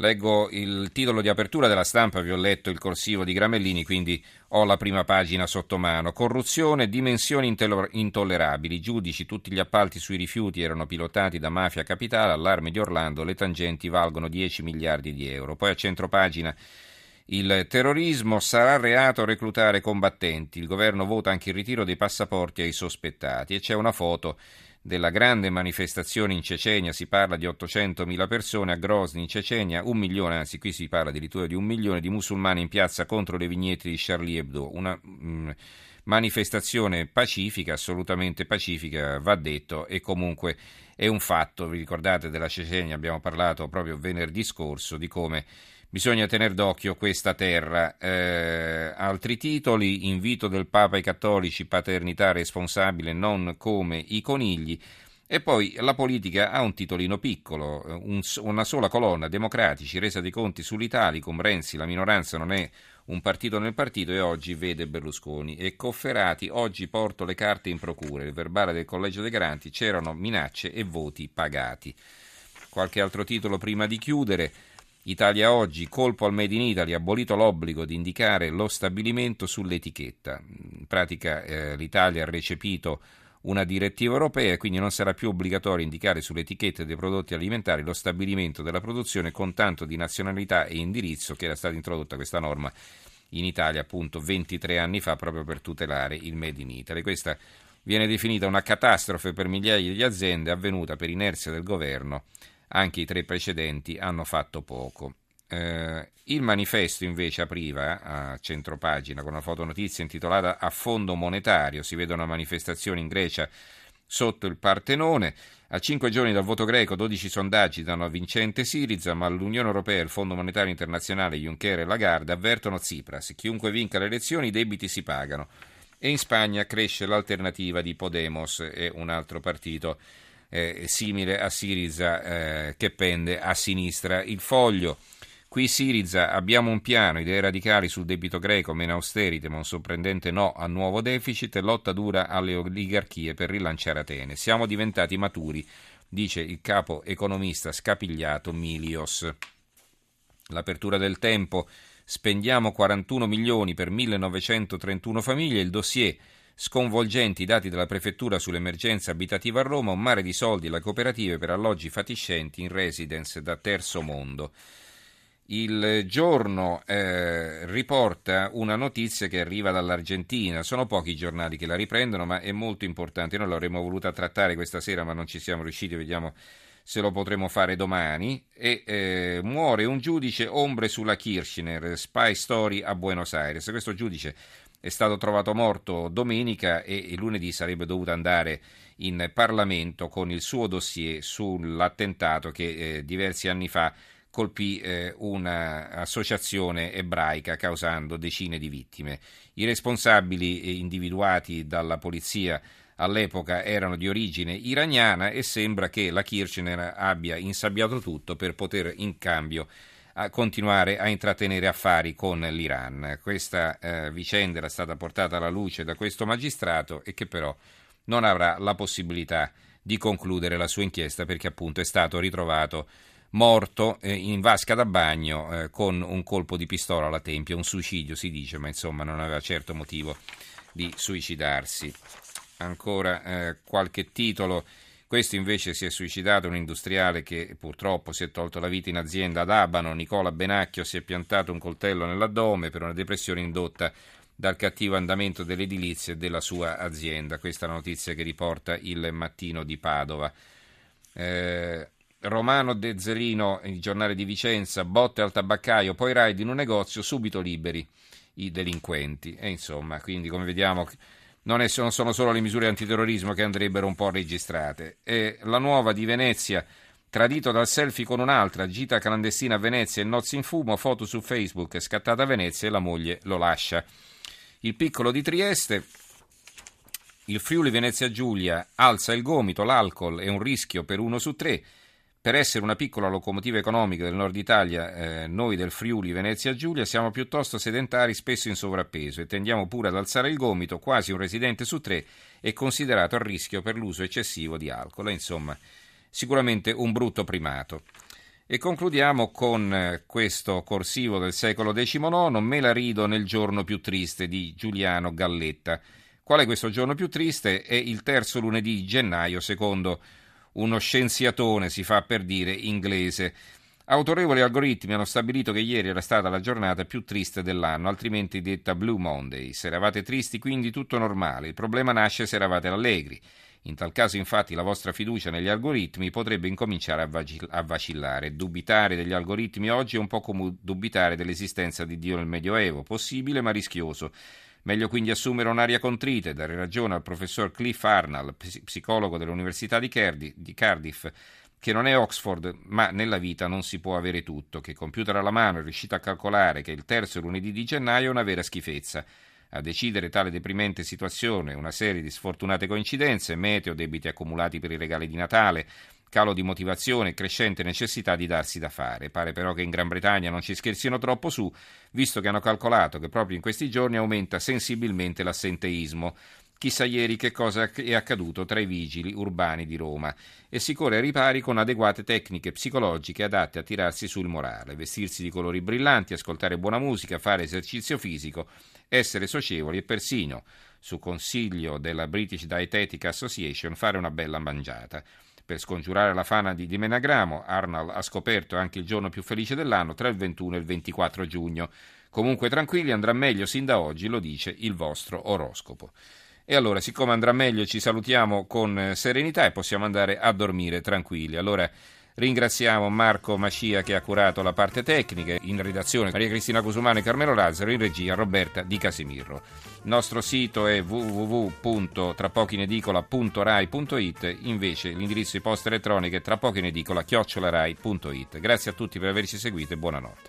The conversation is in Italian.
Leggo il titolo di apertura della stampa, vi ho letto il corsivo di Gramellini, quindi ho la prima pagina sotto mano. Corruzione, dimensioni intollerabili. Giudici, tutti gli appalti sui rifiuti erano pilotati da mafia capitale. Allarme di Orlando, le tangenti valgono 10 miliardi di euro. Poi a centro pagina il terrorismo sarà reato reclutare combattenti. Il governo vota anche il ritiro dei passaporti ai sospettati. E c'è una foto della grande manifestazione in Cecenia, si parla di 800.000 persone, a Grozny in Cecenia un milione, anzi qui si parla addirittura di un milione di musulmani in piazza contro le vignette di Charlie Hebdo, una mh, mm, manifestazione pacifica, assolutamente pacifica, va detto, e comunque è un fatto, vi ricordate della Cecenia, abbiamo parlato proprio venerdì scorso di come Bisogna tenere d'occhio questa terra. Eh, altri titoli, invito del Papa ai cattolici, paternità responsabile, non come i conigli. E poi la politica ha un titolino piccolo, un, una sola colonna, democratici, resa dei conti sull'Italicum, Renzi, la minoranza non è un partito nel partito e oggi vede Berlusconi. E Cofferati, oggi porto le carte in procura, il verbale del Collegio dei Garanti, c'erano minacce e voti pagati. Qualche altro titolo prima di chiudere. Italia Oggi, colpo al Made in Italy, abolito l'obbligo di indicare lo stabilimento sull'etichetta. In pratica eh, l'Italia ha recepito una direttiva europea e quindi non sarà più obbligatorio indicare sulle etichette dei prodotti alimentari lo stabilimento della produzione con tanto di nazionalità e indirizzo che era stata introdotta questa norma in Italia appunto 23 anni fa proprio per tutelare il Made in Italy. Questa viene definita una catastrofe per migliaia di aziende avvenuta per inerzia del governo anche i tre precedenti hanno fatto poco. Eh, il manifesto invece apriva a centropagina con una fotonotizia intitolata A fondo monetario. Si vede una manifestazione in Grecia sotto il Partenone. A cinque giorni dal voto greco, 12 sondaggi danno a vincente Siriza, ma l'Unione Europea, il Fondo Monetario Internazionale, Juncker e Lagarde avvertono Tsipras. Chiunque vinca le elezioni, i debiti si pagano. E in Spagna cresce l'alternativa di Podemos e un altro partito eh, simile a Siriza eh, che pende a sinistra. Il foglio. Qui Siriza abbiamo un piano, idee radicali sul debito greco, meno austerity, ma un sorprendente no a nuovo deficit e lotta dura alle oligarchie per rilanciare Atene. Siamo diventati maturi, dice il capo economista scapigliato Milios. L'apertura del tempo, spendiamo 41 milioni per 1931 famiglie, il dossier Sconvolgenti i dati della prefettura sull'emergenza abitativa a Roma, un mare di soldi alle cooperative per alloggi fatiscenti in residence da terzo mondo. Il giorno eh, riporta una notizia che arriva dall'Argentina. Sono pochi i giornali che la riprendono, ma è molto importante. Noi l'avremmo voluta trattare questa sera, ma non ci siamo riusciti. Vediamo se lo potremo fare domani. E eh, muore un giudice ombre sulla Kirchner, spy story a Buenos Aires. Questo giudice è stato trovato morto domenica e lunedì sarebbe dovuto andare in Parlamento con il suo dossier sull'attentato che eh, diversi anni fa colpì eh, un'associazione ebraica causando decine di vittime. I responsabili eh, individuati dalla polizia all'epoca erano di origine iraniana e sembra che la Kirchner abbia insabbiato tutto per poter in cambio a continuare a intrattenere affari con l'Iran. Questa eh, vicenda era stata portata alla luce da questo magistrato e che però non avrà la possibilità di concludere la sua inchiesta perché appunto è stato ritrovato morto eh, in vasca da bagno eh, con un colpo di pistola alla tempia, un suicidio si dice, ma insomma non aveva certo motivo di suicidarsi. Ancora eh, qualche titolo questo invece si è suicidato un industriale che purtroppo si è tolto la vita in azienda ad Abano. Nicola Benacchio si è piantato un coltello nell'addome per una depressione indotta dal cattivo andamento dell'edilizia e della sua azienda. Questa è la notizia che riporta il mattino di Padova. Eh, Romano De Zerino, il giornale di Vicenza, botte al tabaccaio, poi raid in un negozio, subito liberi i delinquenti. E insomma, quindi come vediamo non, è, non sono solo le misure antiterrorismo che andrebbero un po' registrate. E la nuova di Venezia, tradito dal selfie con un'altra, gita clandestina a Venezia e nozze in fumo, foto su Facebook, scattata a Venezia e la moglie lo lascia. Il piccolo di Trieste, il Friuli Venezia Giulia alza il gomito, l'alcol è un rischio per uno su tre. Per essere una piccola locomotiva economica del nord Italia, eh, noi del Friuli Venezia Giulia siamo piuttosto sedentari, spesso in sovrappeso e tendiamo pure ad alzare il gomito, quasi un residente su tre è considerato a rischio per l'uso eccessivo di alcol. Insomma, sicuramente un brutto primato. E concludiamo con eh, questo corsivo del secolo XIX, Me la rido nel giorno più triste di Giuliano Galletta. Qual è questo giorno più triste? È il terzo lunedì gennaio, secondo uno scienziatone, si fa per dire, inglese. Autorevoli algoritmi hanno stabilito che ieri era stata la giornata più triste dell'anno, altrimenti detta Blue Monday. Se eravate tristi, quindi tutto normale. Il problema nasce se eravate allegri. In tal caso, infatti, la vostra fiducia negli algoritmi potrebbe incominciare a vacillare. Dubitare degli algoritmi oggi è un po' come dubitare dell'esistenza di Dio nel Medioevo, possibile ma rischioso. Meglio quindi assumere un'aria contrita e dare ragione al professor Cliff Arnall, psicologo dell'Università di Cardiff, che non è Oxford, ma nella vita non si può avere tutto, che computer alla mano è riuscito a calcolare che il terzo lunedì di gennaio è una vera schifezza. A decidere tale deprimente situazione una serie di sfortunate coincidenze, meteo, debiti accumulati per i regali di Natale, calo di motivazione e crescente necessità di darsi da fare. Pare però che in Gran Bretagna non ci scherzino troppo su, visto che hanno calcolato che proprio in questi giorni aumenta sensibilmente l'assenteismo. Chissà ieri che cosa è accaduto tra i vigili urbani di Roma e si corre ai ripari con adeguate tecniche psicologiche adatte a tirarsi sul morale, vestirsi di colori brillanti, ascoltare buona musica, fare esercizio fisico, essere socievoli e persino, su consiglio della British Dietetic Association, fare una bella mangiata. Per scongiurare la fana di dimenagramo, Arnold ha scoperto anche il giorno più felice dell'anno tra il 21 e il 24 giugno. Comunque tranquilli, andrà meglio sin da oggi, lo dice il vostro oroscopo. E allora, siccome andrà meglio, ci salutiamo con eh, serenità e possiamo andare a dormire tranquilli. Allora, ringraziamo Marco Mascia che ha curato la parte tecnica, in redazione Maria Cristina Cusumano e Carmelo Lazzaro, in regia Roberta Di Casimiro. Il nostro sito è www.trapochinedicola.rai.it, invece l'indirizzo di posta elettronica è trapochiinedicola.chiocciolarai.it. Grazie a tutti per averci seguito e buonanotte.